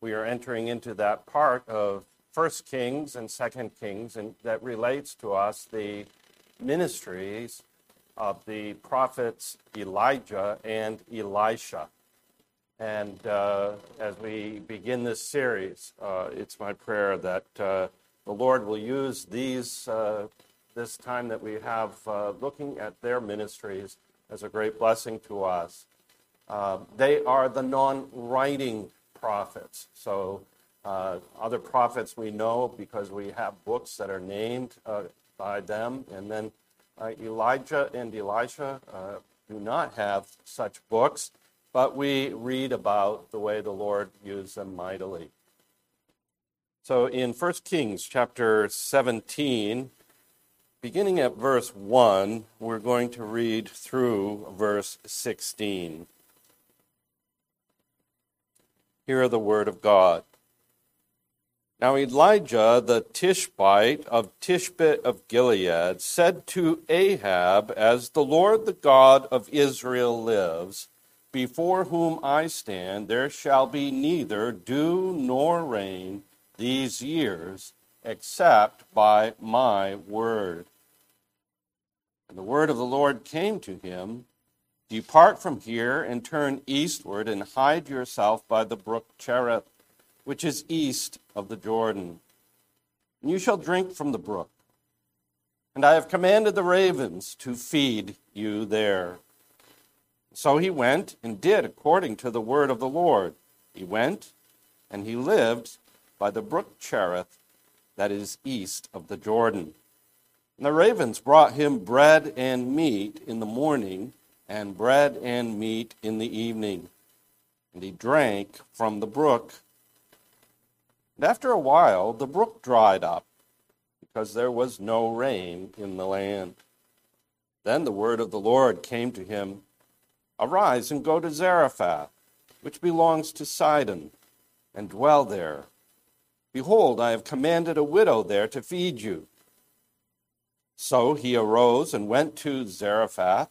we are entering into that part of First Kings and Second Kings, and that relates to us the ministries of the prophets Elijah and Elisha. And uh, as we begin this series, uh, it's my prayer that uh, the Lord will use these uh, this time that we have uh, looking at their ministries as a great blessing to us. Uh, they are the non-writing prophets. So uh, other prophets we know because we have books that are named uh, by them, and then uh, Elijah and Elisha do not have such books but we read about the way the Lord used them mightily. So in 1 Kings chapter 17, beginning at verse 1, we're going to read through verse 16. Hear the word of God. Now Elijah the Tishbite of Tishbe of Gilead said to Ahab, As the Lord the God of Israel lives, before whom I stand, there shall be neither dew nor rain these years, except by my word. And the word of the Lord came to him Depart from here and turn eastward and hide yourself by the brook Cherith, which is east of the Jordan. And you shall drink from the brook. And I have commanded the ravens to feed you there. So he went and did according to the word of the Lord. He went and he lived by the brook Cherith, that is east of the Jordan. And the ravens brought him bread and meat in the morning, and bread and meat in the evening. And he drank from the brook. And after a while, the brook dried up, because there was no rain in the land. Then the word of the Lord came to him Arise and go to Zarephath, which belongs to Sidon, and dwell there. Behold, I have commanded a widow there to feed you. So he arose and went to Zarephath.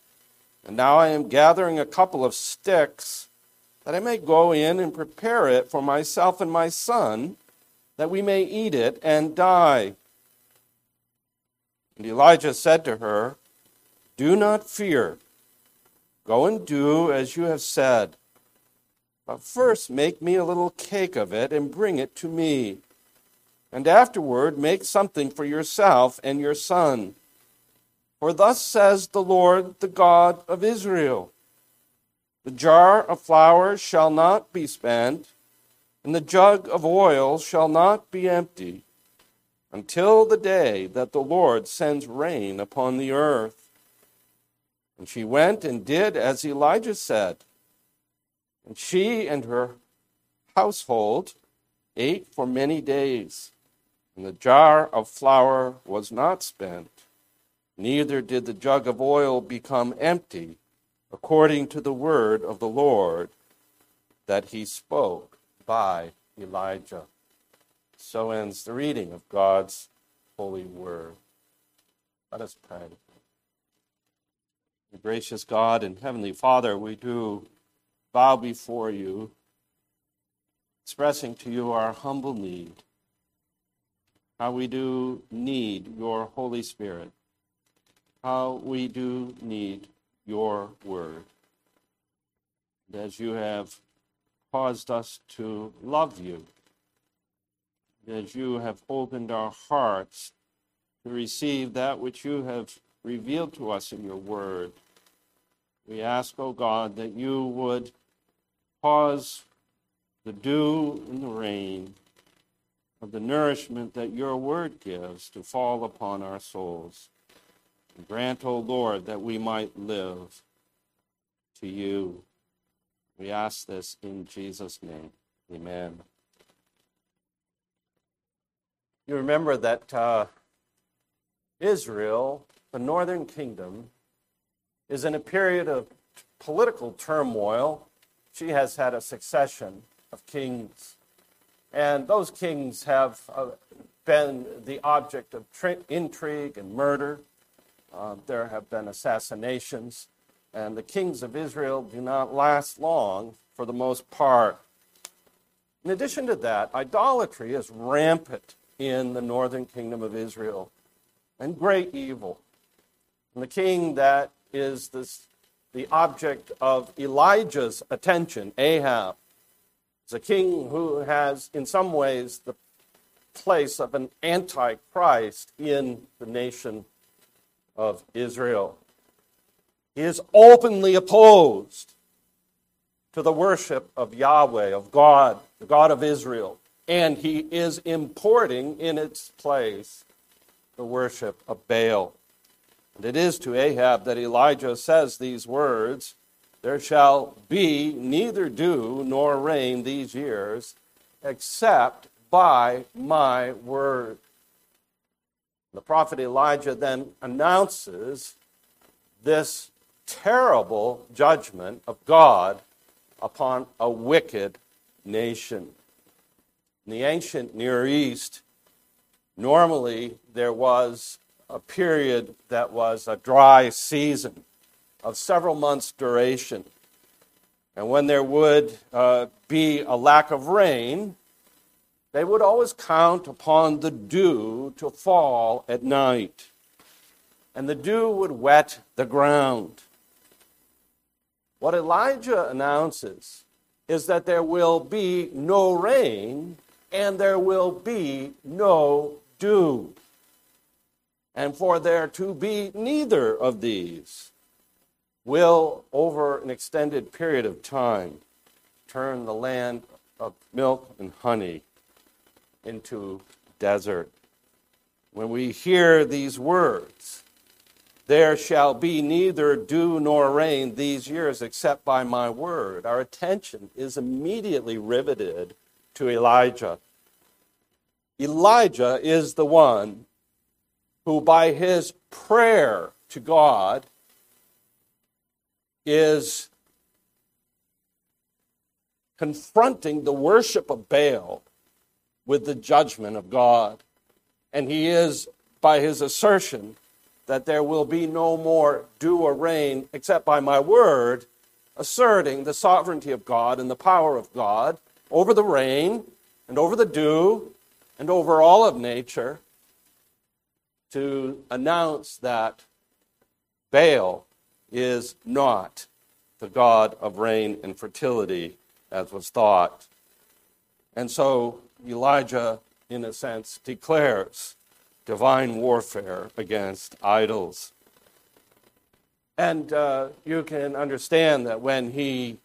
And now I am gathering a couple of sticks, that I may go in and prepare it for myself and my son, that we may eat it and die. And Elijah said to her, Do not fear. Go and do as you have said. But first make me a little cake of it and bring it to me. And afterward make something for yourself and your son. For thus says the Lord, the God of Israel The jar of flour shall not be spent, and the jug of oil shall not be empty, until the day that the Lord sends rain upon the earth. And she went and did as Elijah said. And she and her household ate for many days. And the jar of flour was not spent, neither did the jug of oil become empty, according to the word of the Lord that he spoke by Elijah. So ends the reading of God's holy word. Let us pray. Gracious God and Heavenly Father, we do bow before you, expressing to you our humble need, how we do need your Holy Spirit, how we do need your word. And as you have caused us to love you, as you have opened our hearts to receive that which you have revealed to us in your word. We ask, O oh God, that you would cause the dew and the rain of the nourishment that your word gives to fall upon our souls. Grant, O Lord, that we might live to you. We ask this in Jesus' name. Amen. You remember that uh, Israel, the northern kingdom, is in a period of political turmoil. She has had a succession of kings, and those kings have uh, been the object of tri- intrigue and murder. Uh, there have been assassinations, and the kings of Israel do not last long for the most part. In addition to that, idolatry is rampant in the northern kingdom of Israel and great evil. And the king that is this, the object of Elijah's attention, Ahab, is a king who has, in some ways, the place of an antichrist in the nation of Israel. He is openly opposed to the worship of Yahweh, of God, the God of Israel, and he is importing in its place the worship of Baal. And it is to Ahab that Elijah says these words There shall be neither dew nor rain these years, except by my word. The prophet Elijah then announces this terrible judgment of God upon a wicked nation. In the ancient Near East, normally there was a period that was a dry season of several months' duration. And when there would uh, be a lack of rain, they would always count upon the dew to fall at night. And the dew would wet the ground. What Elijah announces is that there will be no rain and there will be no dew. And for there to be neither of these will, over an extended period of time, turn the land of milk and honey into desert. When we hear these words, there shall be neither dew nor rain these years except by my word. Our attention is immediately riveted to Elijah. Elijah is the one who, by his prayer to God, is confronting the worship of Baal with the judgment of God. And he is, by his assertion that there will be no more dew or rain except by my word, asserting the sovereignty of God and the power of God over the rain and over the dew and over all of nature to announce that Baal is not the God of rain and fertility as was thought. And so Elijah, in a sense, declares divine warfare against idols. And uh, you can understand that when he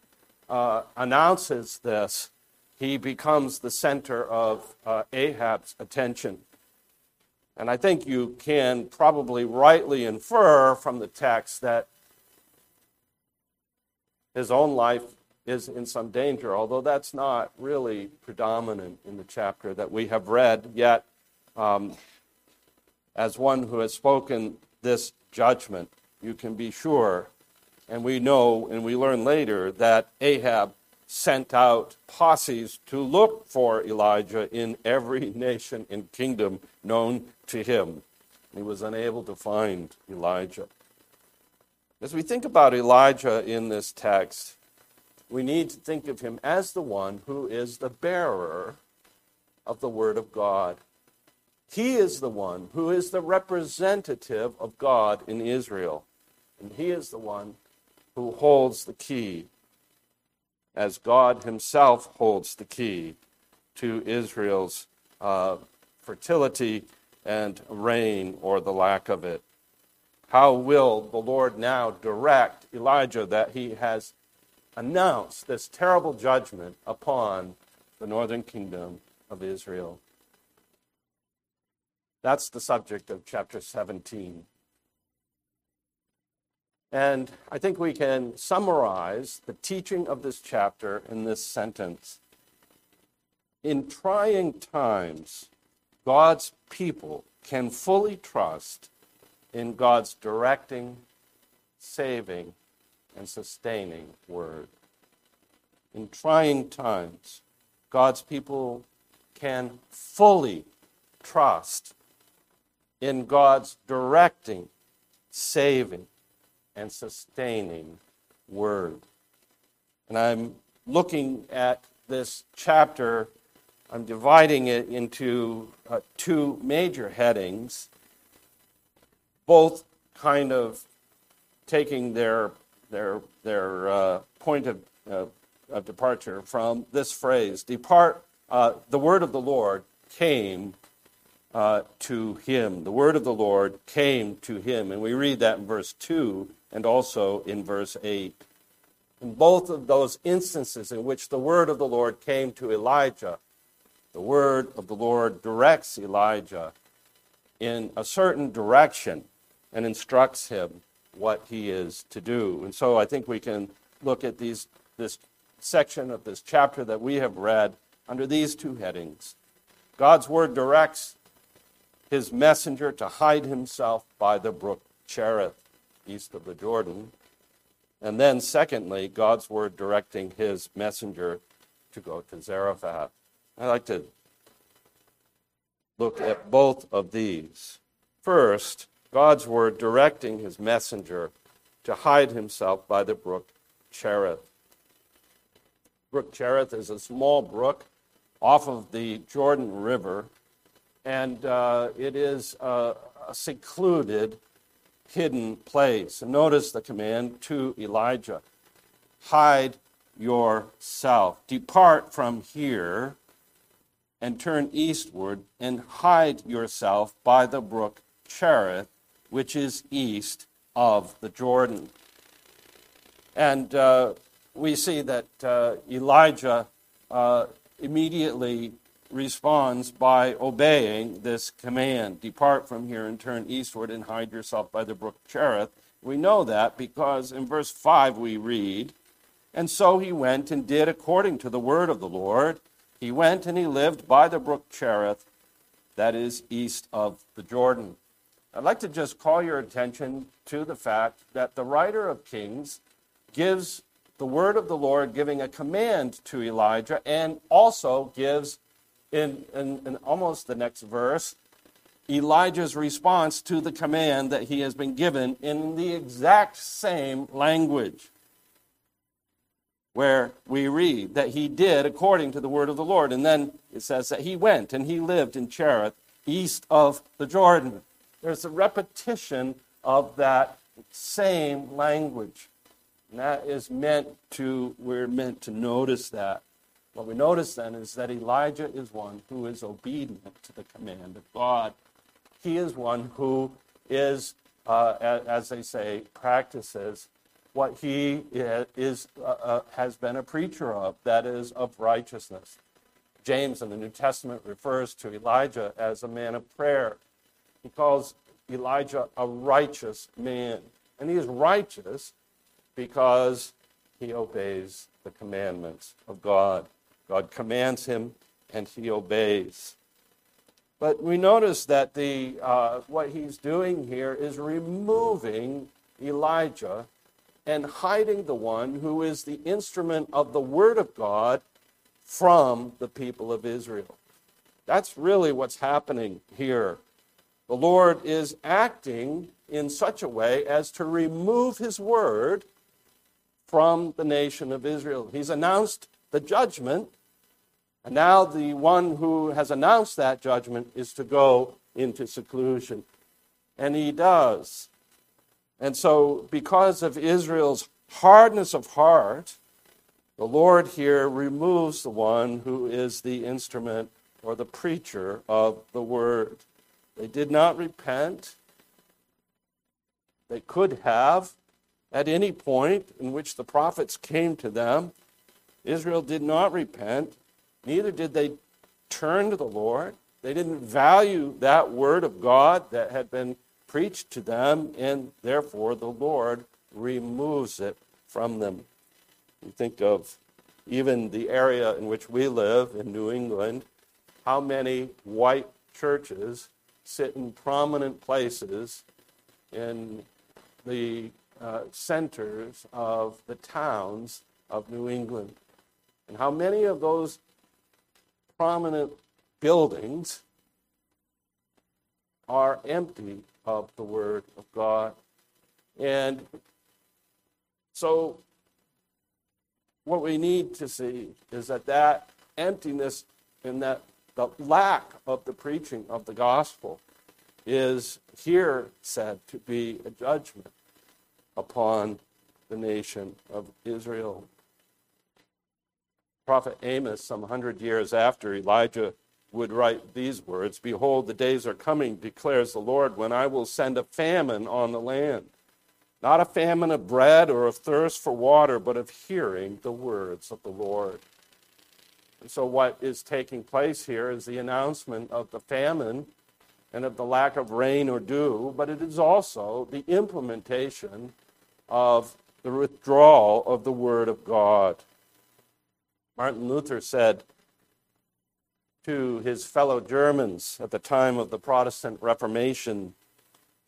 uh, announces this, he becomes the center of uh, Ahab's attention. And I think you can probably rightly infer from the text that his own life is in some danger, although that's not really predominant in the chapter that we have read. Yet, um, as one who has spoken this judgment, you can be sure, and we know and we learn later, that Ahab sent out posses to look for Elijah in every nation and kingdom known to him. He was unable to find Elijah. As we think about Elijah in this text, we need to think of him as the one who is the bearer of the Word of God. He is the one who is the representative of God in Israel. And he is the one who holds the key, as God himself holds the key to Israel's uh, fertility and rain or the lack of it. How will the Lord now direct Elijah that he has announce this terrible judgment upon the northern kingdom of Israel. That's the subject of chapter 17. And I think we can summarize the teaching of this chapter in this sentence. In trying times, God's people can fully trust in God's directing, saving, and sustaining word. In trying times, God's people can fully trust in God's directing, saving, and sustaining word. And I'm looking at this chapter, I'm dividing it into uh, two major headings, both kind of taking their, their, their uh, point of, uh, of departure from this phrase Depart, uh, the word of the Lord came uh, to him. The word of the Lord came to him. And we read that in verse 2 and also in verse 8. In both of those instances in which the word of the Lord came to Elijah, the word of the Lord directs Elijah in a certain direction and instructs him what he is to do. And so I think we can look at these, this section of this chapter that we have read under these two headings. God's word directs his messenger to hide himself by the brook Cherith, east of the Jordan. And then, secondly, God's word directing his messenger to go to Zarephath. I'd like to look at both of these. First, God's word directing his messenger to hide himself by the brook Cherith. Brook Cherith is a small brook off of the Jordan River, and uh, it is a, a secluded hidden place. And notice the command to Elijah hide yourself. Depart from here and turn eastward and hide yourself by the brook Cherith, which is east of the Jordan. And uh, we see that uh, Elijah uh, immediately responds by obeying this command Depart from here and turn eastward and hide yourself by the brook Cherith. We know that because in verse 5 we read, And so he went and did according to the word of the Lord. He went and he lived by the brook Cherith, that is east of the Jordan. I'd like to just call your attention to the fact that the writer of Kings gives the word of the Lord, giving a command to Elijah, and also gives in, in, in almost the next verse, Elijah's response to the command that he has been given in the exact same language, where we read that he did according to the word of the Lord. And then it says that he went and he lived in Cherith, east of the Jordan. There's a repetition of that same language. And that is meant to, we're meant to notice that. What we notice then is that Elijah is one who is obedient to the command of God. He is one who is, uh, as they say, practices what he is, uh, uh, has been a preacher of, that is, of righteousness. James in the New Testament refers to Elijah as a man of prayer. He calls Elijah a righteous man. And he is righteous because he obeys the commandments of God. God commands him, and he obeys. But we notice that the, uh, what he's doing here is removing Elijah and hiding the one who is the instrument of the Word of God from the people of Israel. That's really what's happening here. The Lord is acting in such a way as to remove his word from the nation of Israel. He's announced the judgment, and now the one who has announced that judgment is to go into seclusion. And he does. And so, because of Israel's hardness of heart, the Lord here removes the one who is the instrument or the preacher of the word. They did not repent. They could have at any point in which the prophets came to them. Israel did not repent. Neither did they turn to the Lord. They didn't value that word of God that had been preached to them, and therefore the Lord removes it from them. You think of even the area in which we live in New England, how many white churches sit in prominent places in the uh, centers of the towns of New England. And how many of those prominent buildings are empty of the Word of God. And so, what we need to see is that that emptiness and that the lack of the preaching of the gospel is here said to be a judgment upon the nation of Israel. Prophet Amos, some hundred years after Elijah would write these words Behold, the days are coming, declares the Lord, when I will send a famine on the land. Not a famine of bread or of thirst for water, but of hearing the words of the Lord. And so, what is taking place here is the announcement of the famine and of the lack of rain or dew, but it is also the implementation of the withdrawal of the Word of God. Martin Luther said to his fellow Germans at the time of the Protestant Reformation,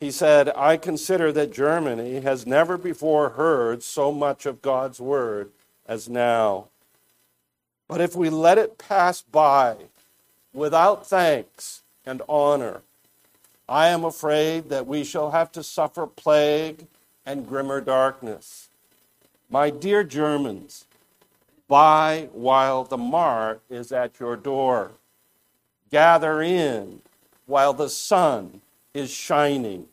he said, I consider that Germany has never before heard so much of God's Word as now. But if we let it pass by without thanks and honor, I am afraid that we shall have to suffer plague and grimmer darkness. My dear Germans, buy while the mart is at your door. Gather in while the sun is shining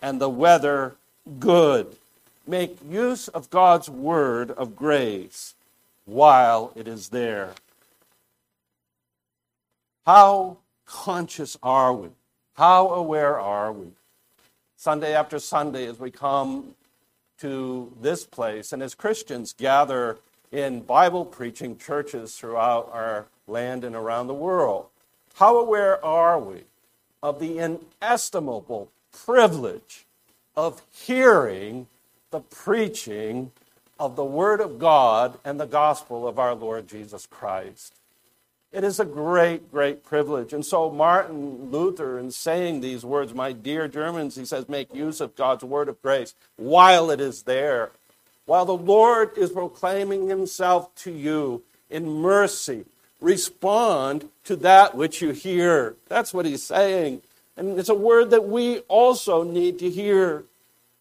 and the weather good. Make use of God's word of grace while it is there. How conscious are we? How aware are we? Sunday after Sunday, as we come to this place and as Christians gather in Bible preaching churches throughout our land and around the world, how aware are we of the inestimable privilege of hearing the preaching of the Word of God and the gospel of our Lord Jesus Christ. It is a great, great privilege. And so, Martin Luther, in saying these words, my dear Germans, he says, make use of God's word of grace while it is there. While the Lord is proclaiming himself to you in mercy, respond to that which you hear. That's what he's saying. And it's a word that we also need to hear.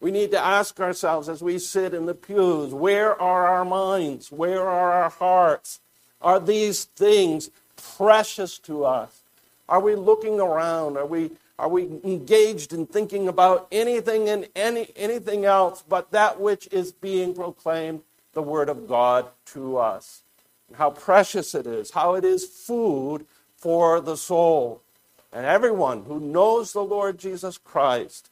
We need to ask ourselves as we sit in the pews where are our minds? Where are our hearts? Are these things precious to us? Are we looking around? Are we, are we engaged in thinking about anything and any, anything else but that which is being proclaimed, the Word of God, to us? How precious it is, how it is food for the soul. And everyone who knows the Lord Jesus Christ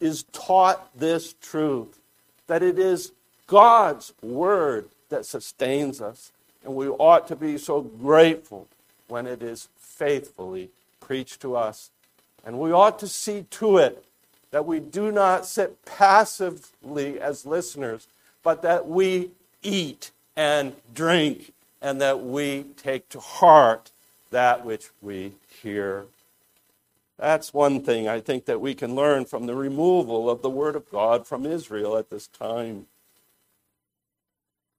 is taught this truth that it is God's word that sustains us. And we ought to be so grateful when it is faithfully preached to us. And we ought to see to it that we do not sit passively as listeners, but that we eat and drink and that we take to heart that which we hear. That's one thing I think that we can learn from the removal of the Word of God from Israel at this time.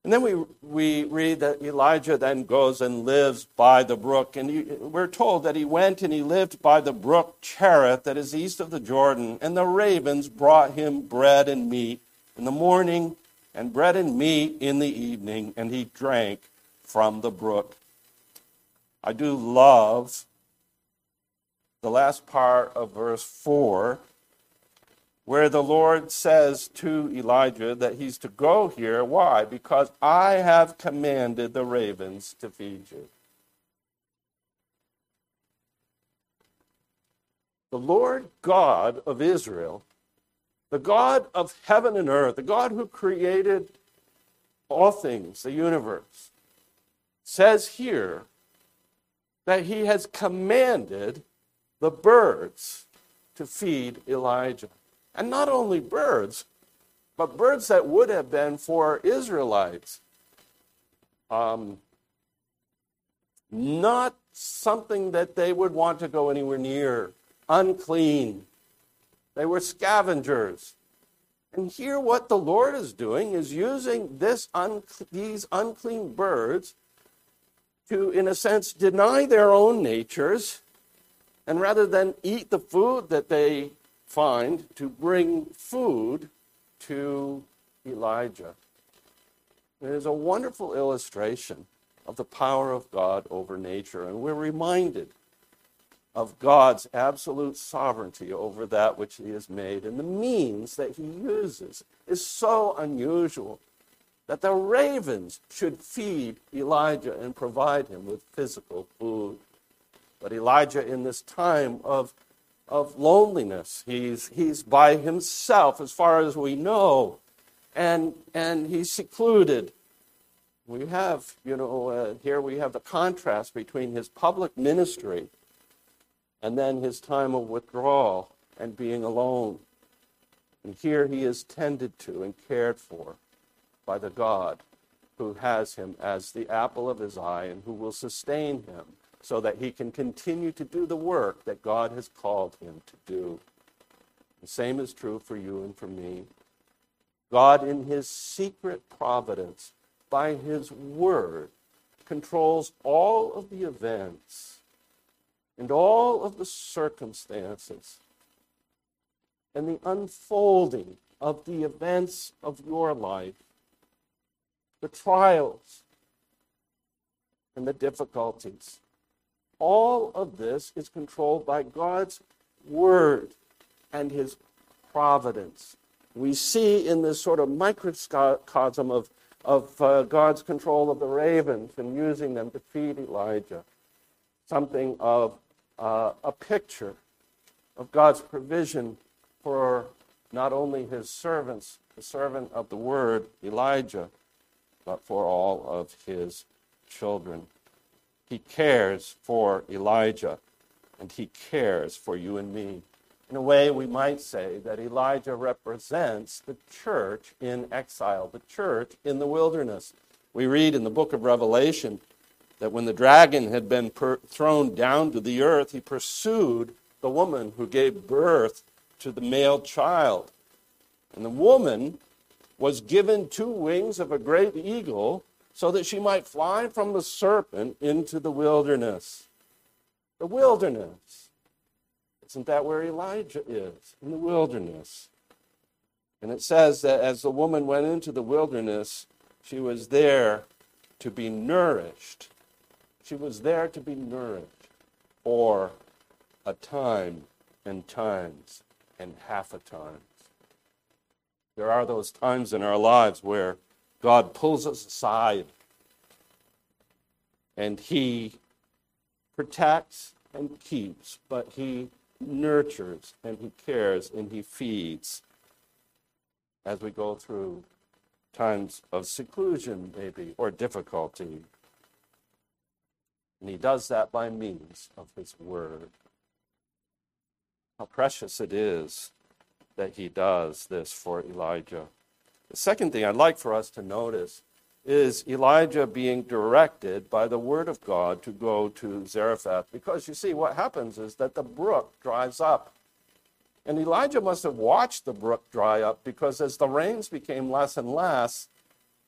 And then we, we read that Elijah then goes and lives by the brook. And he, we're told that he went and he lived by the brook Cherith that is east of the Jordan. And the ravens brought him bread and meat in the morning and bread and meat in the evening. And he drank from the brook. I do love the last part of verse 4, where the Lord says to Elijah that he's to go here. Why? Because I have commanded the ravens to feed you. The Lord God of Israel, the God of heaven and earth, the God who created all things, the universe, says here that he has commanded the birds to feed Elijah. And not only birds, but birds that would have been for Israelites. Um, not something that they would want to go anywhere near, unclean. They were scavengers. And here, what the Lord is doing is using this un- these unclean birds to, in a sense, deny their own natures, and rather than eat the food that they find, to bring food to Elijah. It is a wonderful illustration of the power of God over nature, and we're reminded of God's absolute sovereignty over that which he has made. And the means that he uses is so unusual that the ravens should feed Elijah and provide him with physical food. But Elijah, in this time of, of loneliness, he's, he's by himself as far as we know, and, and he's secluded. We have, you know, uh, here we have the contrast between his public ministry and then his time of withdrawal and being alone. And here he is tended to and cared for by the God who has him as the apple of his eye and who will sustain him so that he can continue to do the work that God has called him to do. The same is true for you and for me. God, in his secret providence, by his word, controls all of the events and all of the circumstances and the unfolding of the events of your life, the trials and the difficulties. All of this is controlled by God's word and his providence. We see in this sort of microcosm of, of uh, God's control of the ravens and using them to feed Elijah something of uh, a picture of God's provision for not only his servants, the servant of the word, Elijah, but for all of his children. He cares for Elijah, and he cares for you and me. In a way, we might say that Elijah represents the church in exile, the church in the wilderness. We read in the book of Revelation that when the dragon had been per- thrown down to the earth, he pursued the woman who gave birth to the male child. And the woman was given two wings of a great eagle so that she might fly from the serpent into the wilderness. The wilderness. Isn't that where Elijah is? In the wilderness. And it says that as the woman went into the wilderness, she was there to be nourished she was there to be nourished for a time and times and half a times. There are those times in our lives where God pulls us aside and He protects and keeps, but He nurtures and He cares and He feeds as we go through times of seclusion, maybe, or difficulty and he does that by means of his word. How precious it is that he does this for Elijah. The second thing I'd like for us to notice is Elijah being directed by the word of God to go to Zarephath. Because you see, what happens is that the brook dries up. And Elijah must have watched the brook dry up because as the rains became less and less,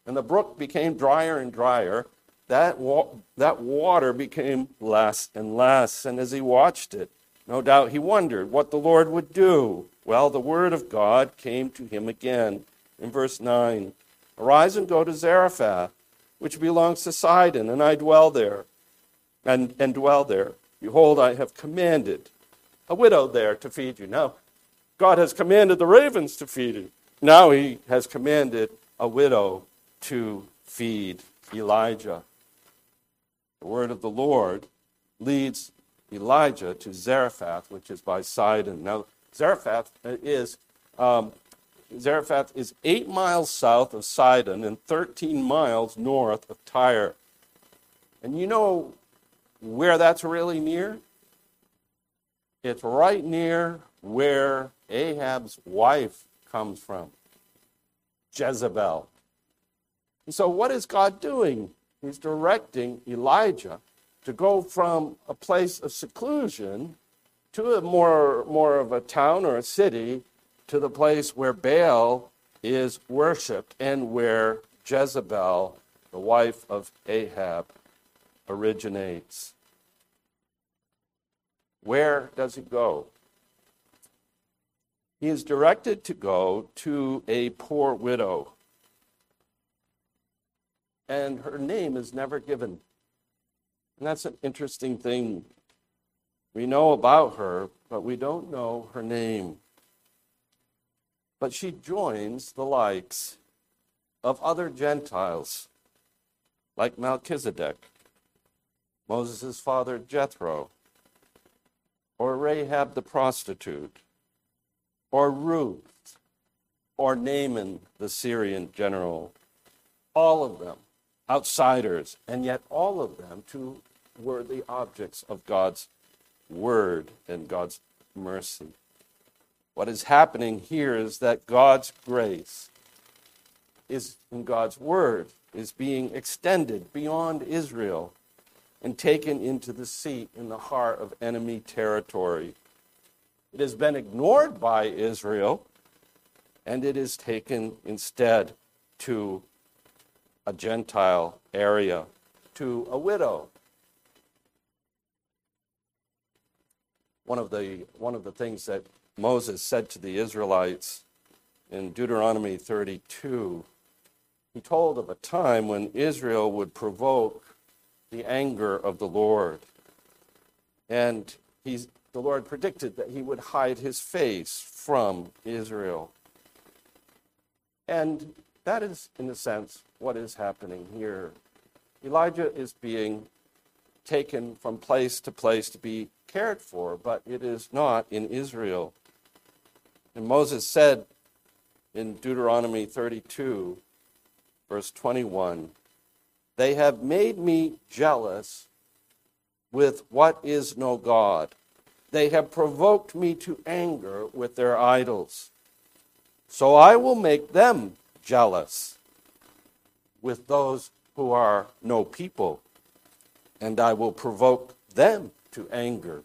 and the brook became drier and drier, that, wa- that water became less and less. And as he watched it, no doubt he wondered what the Lord would do. Well, the word of God came to him again in verse 9 Arise and go to Zarephath, which belongs to Sidon, and I dwell there, and, and dwell there. Behold, I have commanded a widow there to feed you. Now, God has commanded the ravens to feed you. Now he has commanded a widow to feed Elijah. The word of the Lord leads Elijah to Zarephath, which is by Sidon. Now, Zarephath is um, Zarephath is eight miles south of Sidon and 13 miles north of Tyre. And you know where that's really near? It's right near where Ahab's wife comes from, Jezebel. And so, what is God doing? he's directing Elijah to go from a place of seclusion to a more, more of a town or a city to the place where Baal is worshiped and where Jezebel, the wife of Ahab, originates. Where does he go? He is directed to go to a poor widow. And her name is never given. And that's an interesting thing. We know about her, but we don't know her name. But she joins the likes of other Gentiles, like Melchizedek, Moses' father Jethro, or Rahab the prostitute, or Ruth, or Naaman the Syrian general. All of them outsiders, and yet all of them too worthy objects of God's word and God's mercy. What is happening here is that God's grace is in God's word is being extended beyond Israel and taken into the seat in the heart of enemy territory. It has been ignored by Israel, and it is taken instead to a Gentile area, to a widow. One of the, one of the things that Moses said to the Israelites in Deuteronomy 32, he told of a time when Israel would provoke the anger of the Lord. And he's, the Lord predicted that he would hide his face from Israel. And that is, in a sense, what is happening here. Elijah is being taken from place to place to be cared for, but it is not in Israel. And Moses said in Deuteronomy 32, verse 21, they have made me jealous with what is no God. They have provoked me to anger with their idols. So I will make them jealous with those who are no people, and I will provoke them to anger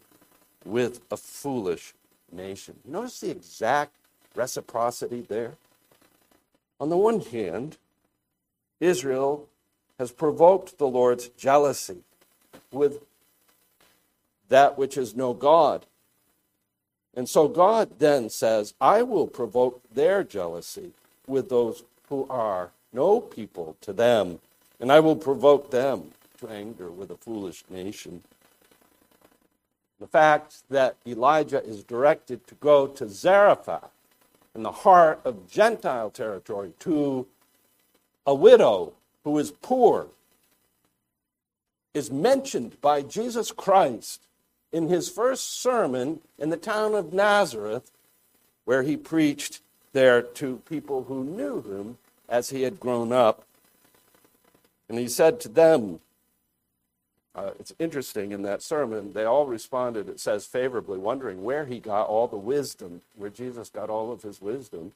with a foolish nation. Notice the exact reciprocity there. On the one hand, Israel has provoked the Lord's jealousy with that which is no God. And so God then says, I will provoke their jealousy with those who are no people to them, and I will provoke them to anger with a foolish nation. The fact that Elijah is directed to go to Zarephath in the heart of Gentile territory to a widow who is poor is mentioned by Jesus Christ in his first sermon in the town of Nazareth, where he preached there to people who knew him as he had grown up. And he said to them, uh, it's interesting in that sermon, they all responded, it says favorably, wondering where he got all the wisdom, where Jesus got all of his wisdom.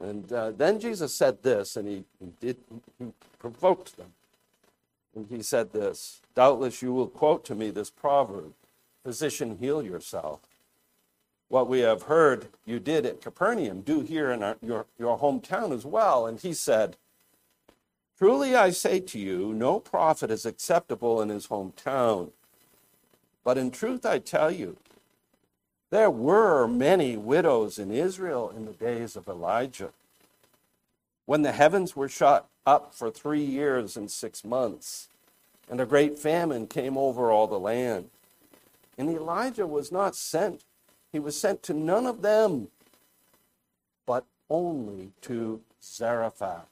And uh, then Jesus said this, and he, he, did, he provoked them. And he said this Doubtless you will quote to me this proverb Physician, heal yourself. What we have heard you did at Capernaum, do here in our, your, your hometown as well. And he said, Truly I say to you, no prophet is acceptable in his hometown. But in truth I tell you, there were many widows in Israel in the days of Elijah, when the heavens were shut up for three years and six months, and a great famine came over all the land. And Elijah was not sent, he was sent to none of them, but only to Zarephath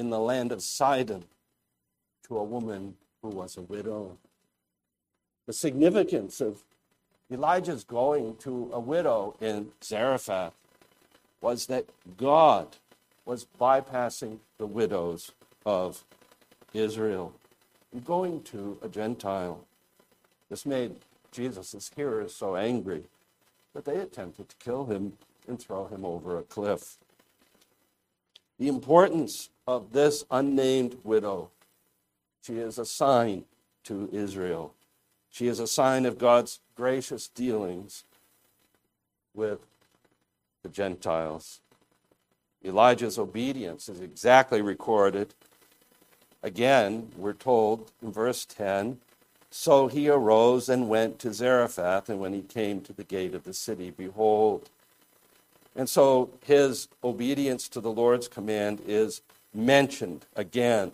in the land of Sidon, to a woman who was a widow. The significance of Elijah's going to a widow in Zarephath was that God was bypassing the widows of Israel and going to a Gentile. This made Jesus' hearers so angry that they attempted to kill him and throw him over a cliff. The importance of this unnamed widow. She is a sign to Israel. She is a sign of God's gracious dealings with the Gentiles. Elijah's obedience is exactly recorded. Again, we're told in verse 10 So he arose and went to Zarephath, and when he came to the gate of the city, behold. And so his obedience to the Lord's command is mentioned again.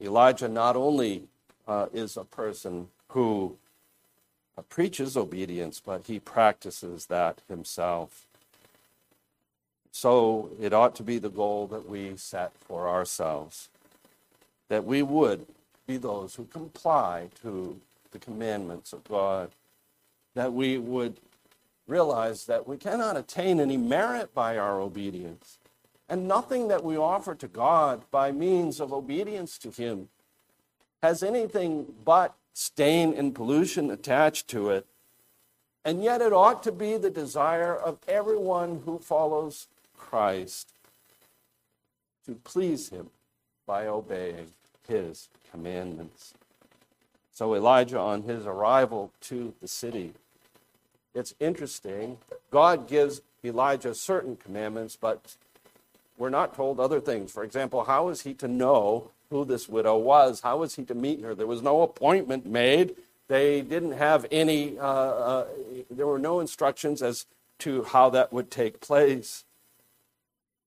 Elijah not only uh, is a person who uh, preaches obedience, but he practices that himself. So it ought to be the goal that we set for ourselves that we would be those who comply to the commandments of God, that we would realize that we cannot attain any merit by our obedience, and nothing that we offer to God by means of obedience to Him has anything but stain and pollution attached to it. And yet, it ought to be the desire of everyone who follows Christ to please Him by obeying His commandments. So, Elijah, on his arrival to the city, it's interesting. God gives Elijah certain commandments, but we're not told other things. For example, how is he to know who this widow was. How is he to meet her? There was no appointment made. They didn't have any, uh, uh, there were no instructions as to how that would take place.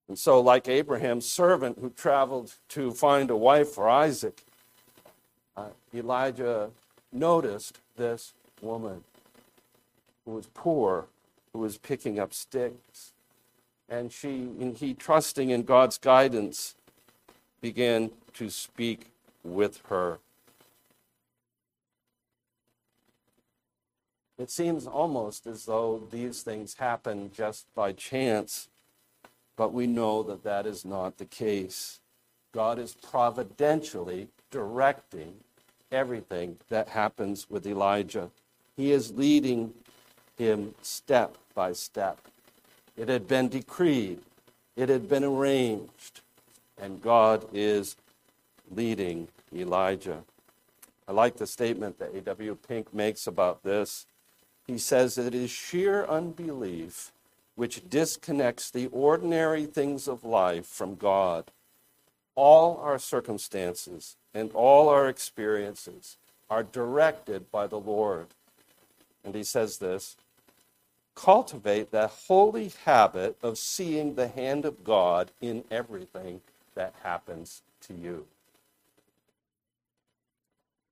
And so, like Abraham's servant who traveled to find a wife for Isaac, uh, Elijah noticed this woman who was poor, who was picking up sticks. And she, and he, trusting in God's guidance, began to speak with her. It seems almost as though these things happen just by chance, but we know that that is not the case. God is providentially directing everything that happens with Elijah. He is leading him step by step. It had been decreed, it had been arranged, and God is leading Elijah. I like the statement that A.W. Pink makes about this. He says that it is sheer unbelief which disconnects the ordinary things of life from God. All our circumstances and all our experiences are directed by the Lord. And he says this cultivate that holy habit of seeing the hand of God in everything that happens to you.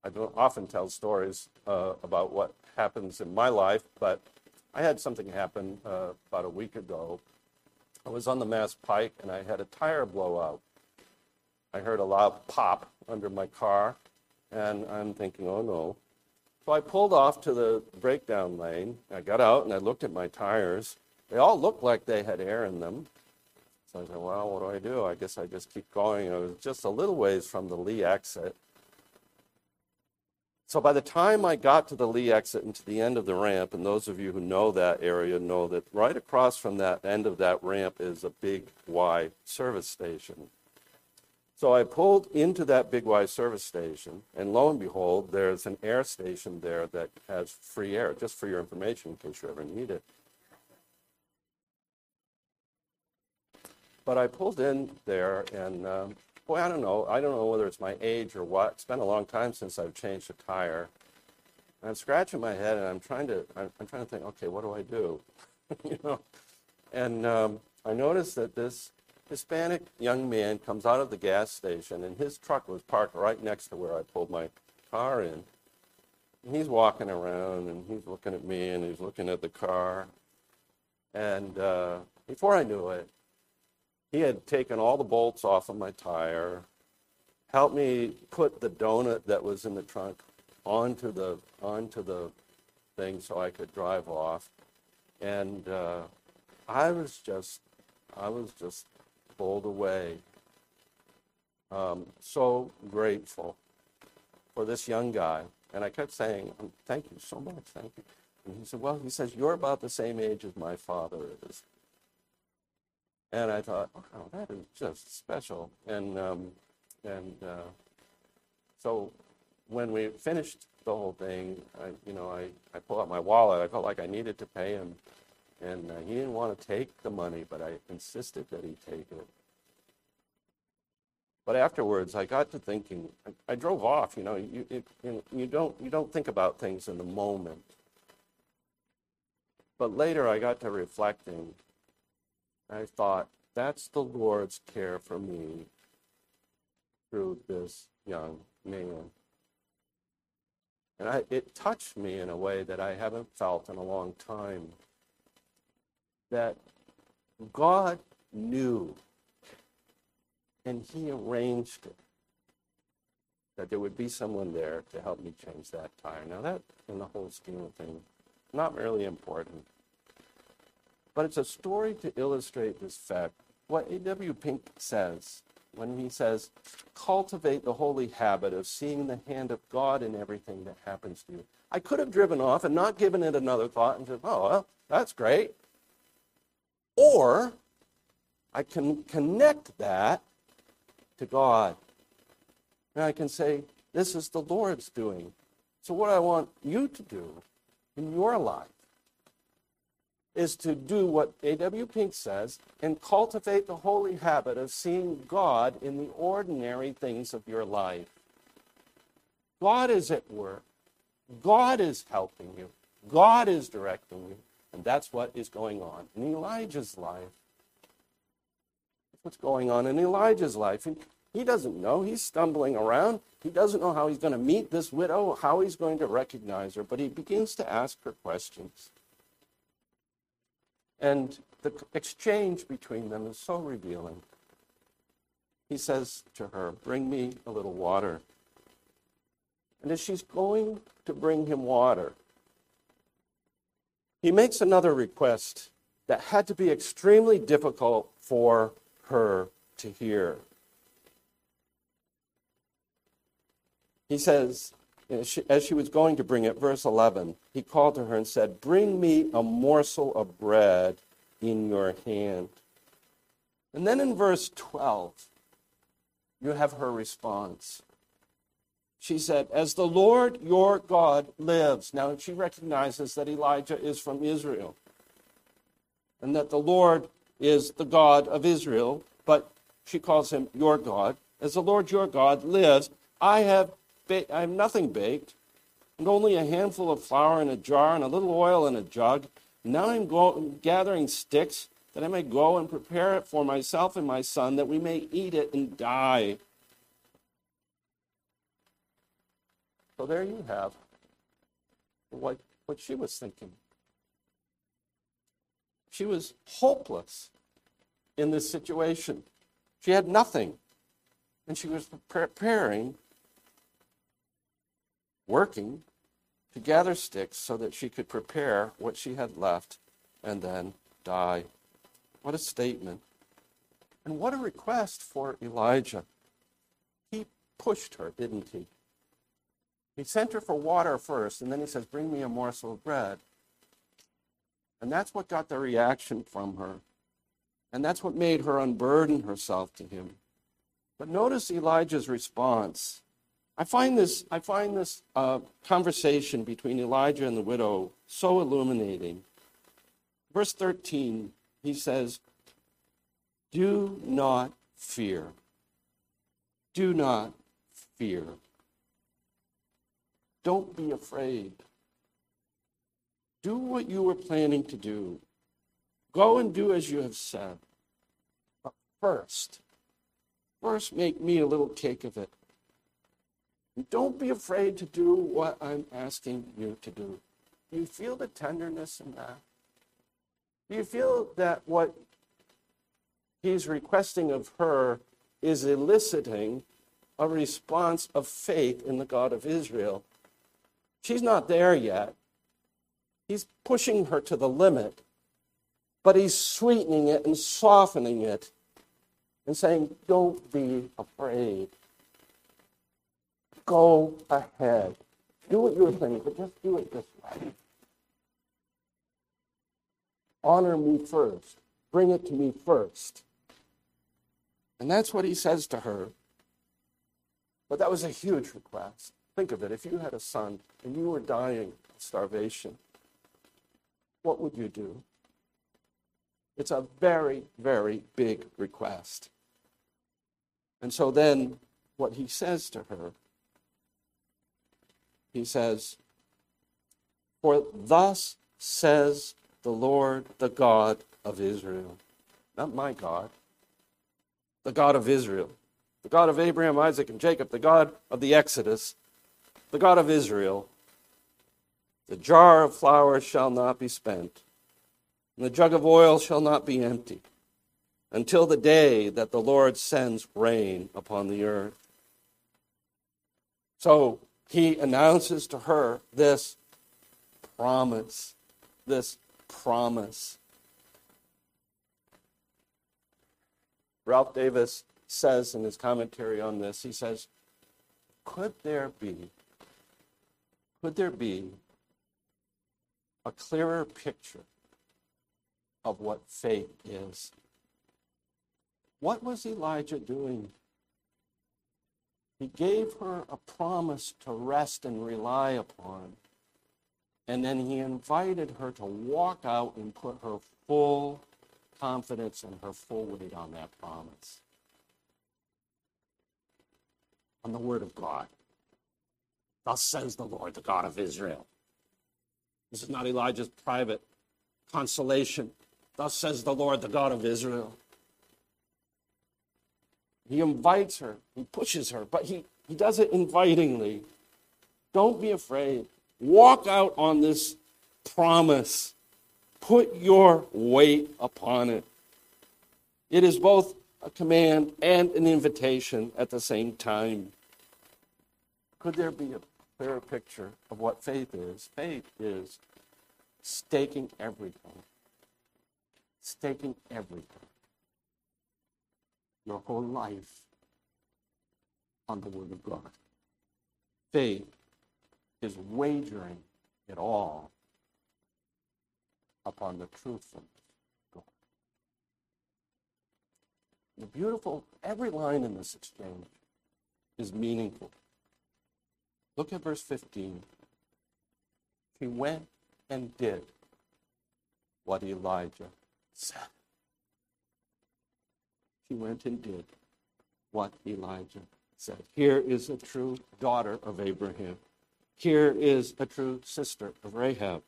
I don't often tell stories uh, about what happens in my life, but I had something happen uh, about a week ago. I was on the Mass Pike and I had a tire blow out. I heard a loud pop under my car, and I'm thinking, oh no. So I pulled off to the breakdown lane. I got out and I looked at my tires. They all looked like they had air in them. So I said, well, what do I do? I guess I just keep going. I was just a little ways from the Lee exit. So by the time I got to the Lee exit and to the end of the ramp, and those of you who know that area know that right across from that end of that ramp is a big Y service station. So I pulled into that big Y service station, and lo and behold, there's an air station there that has free air, just for your information in case you ever need it. But I pulled in there, and um, boy, I don't know. I don't know whether it's my age or what. It's been a long time since I've changed a tire. And I'm scratching my head, and I'm trying to. I'm, I'm trying to think. Okay, what do I do? you know. And um, I noticed that this Hispanic young man comes out of the gas station, and his truck was parked right next to where I pulled my car in. And he's walking around, and he's looking at me, and he's looking at the car. And uh, before I knew it, he had taken all the bolts off of my tire, helped me put the donut that was in the trunk onto the onto the thing so I could drive off, and uh, I was just I was just pulled away. Um, so grateful for this young guy, and I kept saying, "Thank you so much, thank you." And he said, "Well," he says, "You're about the same age as my father is." And I thought, oh, that is just special. And um, And uh, so when we finished the whole thing, I, you know, I, I pulled out my wallet. I felt like I needed to pay him. And uh, he didn't want to take the money, but I insisted that he take it. But afterwards, I got to thinking. I, I drove off. You know, you, it, you, you don't you don't think about things in the moment. But later, I got to reflecting. I thought, that's the Lord's care for me through this young man. And I, it touched me in a way that I haven't felt in a long time. That God knew and He arranged it that there would be someone there to help me change that tire. Now, that, in the whole scheme of things, not really important. But it's a story to illustrate this fact. What A.W. Pink says when he says, cultivate the holy habit of seeing the hand of God in everything that happens to you. I could have driven off and not given it another thought and said, oh, well, that's great. Or I can connect that to God. And I can say, this is the Lord's doing. So, what I want you to do in your life is to do what A.W. Pink says and cultivate the holy habit of seeing God in the ordinary things of your life. God is at work. God is helping you. God is directing you. And that's what is going on in Elijah's life. That's what's going on in Elijah's life. And he doesn't know. He's stumbling around. He doesn't know how he's going to meet this widow, how he's going to recognize her, but he begins to ask her questions. And the exchange between them is so revealing. He says to her, Bring me a little water. And as she's going to bring him water, he makes another request that had to be extremely difficult for her to hear. He says, as she was going to bring it, verse 11, he called to her and said, Bring me a morsel of bread in your hand. And then in verse 12, you have her response. She said, As the Lord your God lives. Now she recognizes that Elijah is from Israel and that the Lord is the God of Israel, but she calls him your God. As the Lord your God lives, I have ba- I have nothing baked, and only a handful of flour in a jar and a little oil in a jug. Now I'm go- gathering sticks that I may go and prepare it for myself and my son, that we may eat it and die. So there you have what, what she was thinking. She was hopeless in this situation. She had nothing. And she was preparing working to gather sticks so that she could prepare what she had left and then die. What a statement. And what a request for Elijah. He pushed her, didn't he? He sent her for water first, and then he says, Bring me a morsel of bread. And that's what got the reaction from her. And that's what made her unburden herself to him. But notice Elijah's response. I find this, I find this uh, conversation between Elijah and the widow so illuminating. Verse 13, he says, Do not fear. Do not fear. Don't be afraid. Do what you were planning to do. Go and do as you have said. But first, first make me a little cake of it don't be afraid to do what I'm asking you to do. Do you feel the tenderness in that? Do you feel that what he's requesting of her is eliciting a response of faith in the God of Israel? She's not there yet. He's pushing her to the limit, but he's sweetening it and softening it and saying, Don't be afraid go ahead. Do what you're saying, but just do it this way. Honor me first. Bring it to me first. And that's what he says to her. But that was a huge request. Think of it. If you had a son and you were dying of starvation, what would you do? It's a very, very big request. And so then what he says to her, he says, For thus says the Lord, the God of Israel. Not my God, the God of Israel, the God of Abraham, Isaac, and Jacob, the God of the Exodus, the God of Israel. The jar of flour shall not be spent, and the jug of oil shall not be empty, until the day that the Lord sends rain upon the earth. So he announces to her this promise, this promise. Ralph Davis says in his commentary on this, he says, could there be, could there be a clearer picture of what faith is? What was Elijah doing? He gave her a promise to rest and rely upon. And then he invited her to walk out and put her full confidence and her full weight on that promise. On the word of God. Thus says the Lord, the God of Israel. This is not Elijah's private consolation. Thus says the Lord, the God of Israel. He invites her, he pushes her, but he, he does it invitingly. Don't be afraid. Walk out on this promise. Put your weight upon it. It is both a command and an invitation at the same time. Could there be a clearer picture of what faith is? Faith is staking everything, staking everything your whole life on the Word of God. Faith is wagering it all upon the truthfulness of God. The beautiful, every line in this exchange is meaningful. Look at verse 15. He went and did what Elijah said he went and did what Elijah said. Here is a true daughter of Abraham. Here is a true sister of Rahab.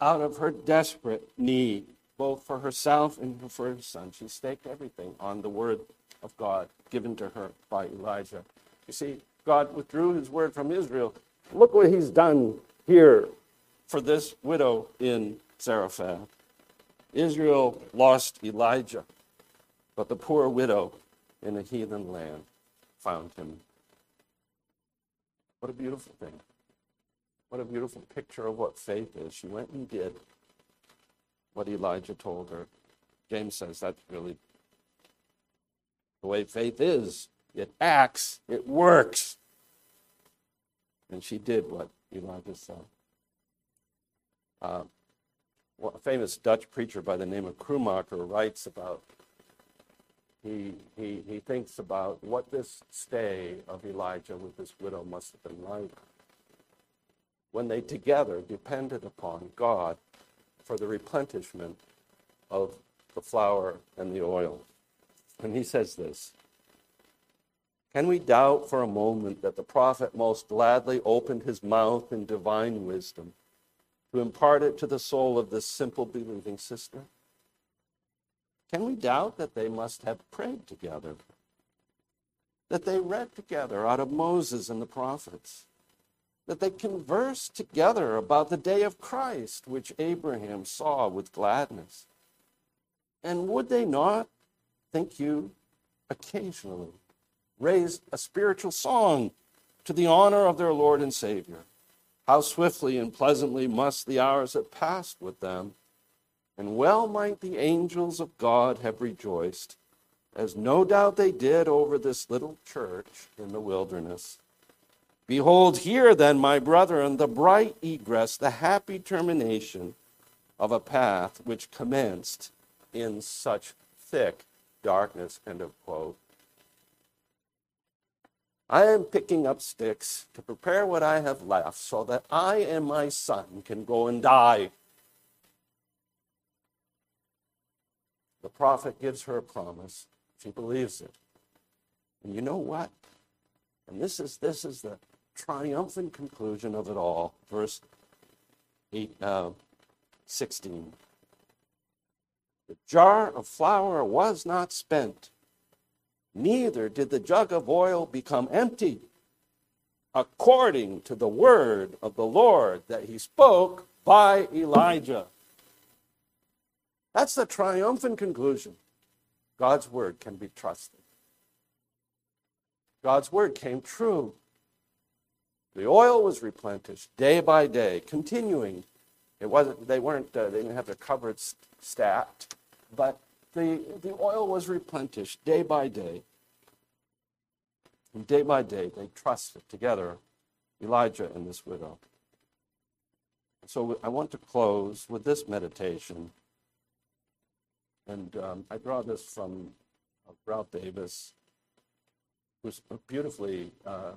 Out of her desperate need, both for herself and for her son, she staked everything on the word of God given to her by Elijah. You see, God withdrew his word from Israel. Look what he's done here for this widow in Zarephath. Israel lost Elijah. But the poor widow in a heathen land found him. What a beautiful thing. What a beautiful picture of what faith is. She went and did what Elijah told her. James says that's really the way faith is. It acts, it works. And she did what Elijah said. Uh, a famous Dutch preacher by the name of Krummacher writes about he, he, he thinks about what this stay of Elijah with this widow must have been like when they together depended upon God for the replenishment of the flour and the oil. And he says this Can we doubt for a moment that the prophet most gladly opened his mouth in divine wisdom to impart it to the soul of this simple believing sister? Can we doubt that they must have prayed together? That they read together out of Moses and the prophets? That they conversed together about the day of Christ, which Abraham saw with gladness? And would they not, think you, occasionally raise a spiritual song to the honor of their Lord and Savior? How swiftly and pleasantly must the hours have passed with them and well might the angels of God have rejoiced, as no doubt they did over this little church in the wilderness. Behold, here then, my brethren, the bright egress, the happy termination of a path which commenced in such thick darkness. End of quote. I am picking up sticks to prepare what I have left so that I and my son can go and die. The prophet gives her a promise. She believes it. And you know what? And this is, this is the triumphant conclusion of it all. Verse 8, uh, 16. The jar of flour was not spent, neither did the jug of oil become empty, according to the word of the Lord that he spoke by Elijah. That's the triumphant conclusion. God's word can be trusted. God's word came true. The oil was replenished day by day, continuing. It wasn't. They weren't. Uh, they didn't have their cupboards stacked, but the the oil was replenished day by day. And day by day, they trusted together, Elijah and this widow. So I want to close with this meditation, and um, I draw this from uh, Ralph Davis, who beautifully uh,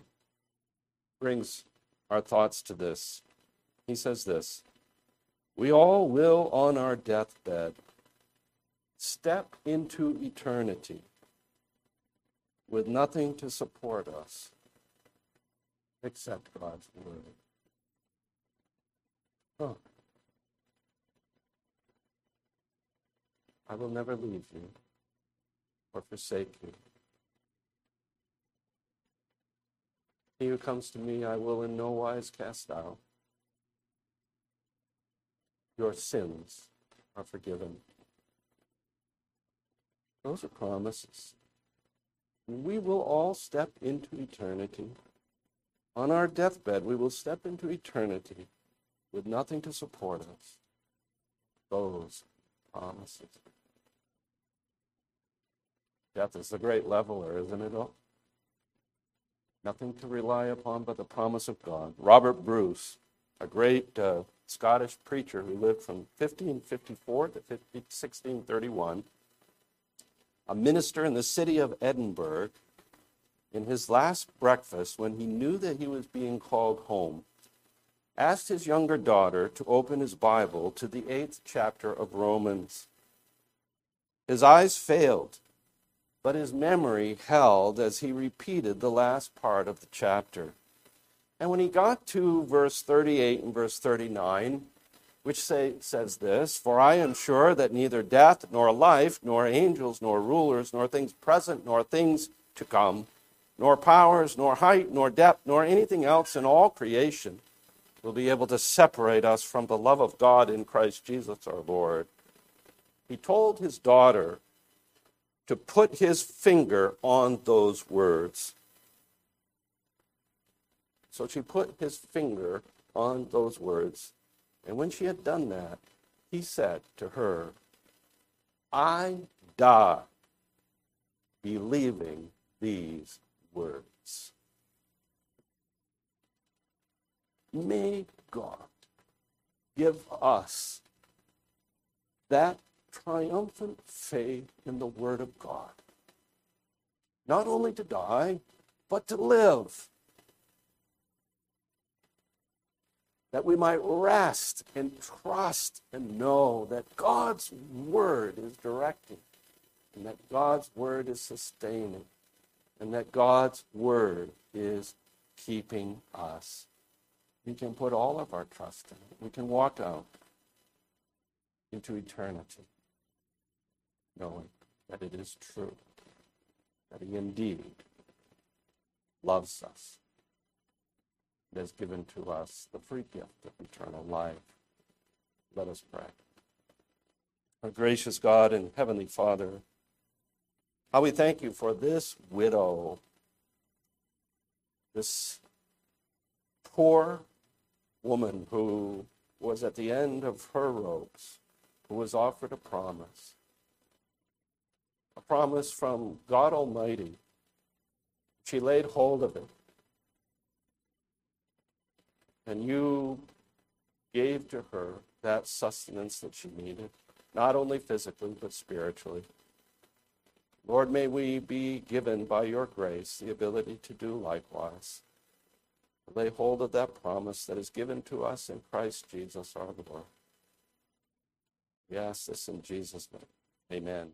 brings our thoughts to this. He says this We all will, on our deathbed, step into eternity with nothing to support us except God's Word. Oh. I will never leave you or forsake you. He who comes to me, I will in no wise cast out. Your sins are forgiven. Those are promises. We will all step into eternity. On our deathbed, we will step into eternity with nothing to support us. Those promises. Death is the great leveler, isn't it all? nothing to rely upon but the promise of God. Robert Bruce, a great uh, Scottish preacher who lived from 1554 to 1631, a minister in the city of Edinburgh, in his last breakfast, when he knew that he was being called home, asked his younger daughter to open his Bible to the eighth chapter of Romans. His eyes failed but his memory held as he repeated the last part of the chapter. And when he got to verse 38 and verse 39, which say, says this For I am sure that neither death, nor life, nor angels, nor rulers, nor things present, nor things to come, nor powers, nor height, nor depth, nor anything else in all creation will be able to separate us from the love of God in Christ Jesus our Lord. He told his daughter to put his finger on those words. So she put his finger on those words. And when she had done that, he said to her, I die believing these words. May God give us that triumphant faith in the Word of God. Not only to die, but to live. That we might rest and trust and know that God's Word is directing, and that God's Word is sustaining, and that God's Word is keeping us. We can put all of our trust in it. We can walk out into eternity knowing that it is true, that He indeed loves us and has given to us the free gift of eternal life. Let us pray. Our gracious God and Heavenly Father, how we thank you for this widow, this poor woman who was at the end of her ropes, who was offered a promise a promise from God Almighty. She laid hold of it. And you gave to her that sustenance that she needed, not only physically, but spiritually. Lord, may we be given by your grace the ability to do likewise. Lay hold of that promise that is given to us in Christ Jesus our Lord. We ask this in Jesus' name. Amen.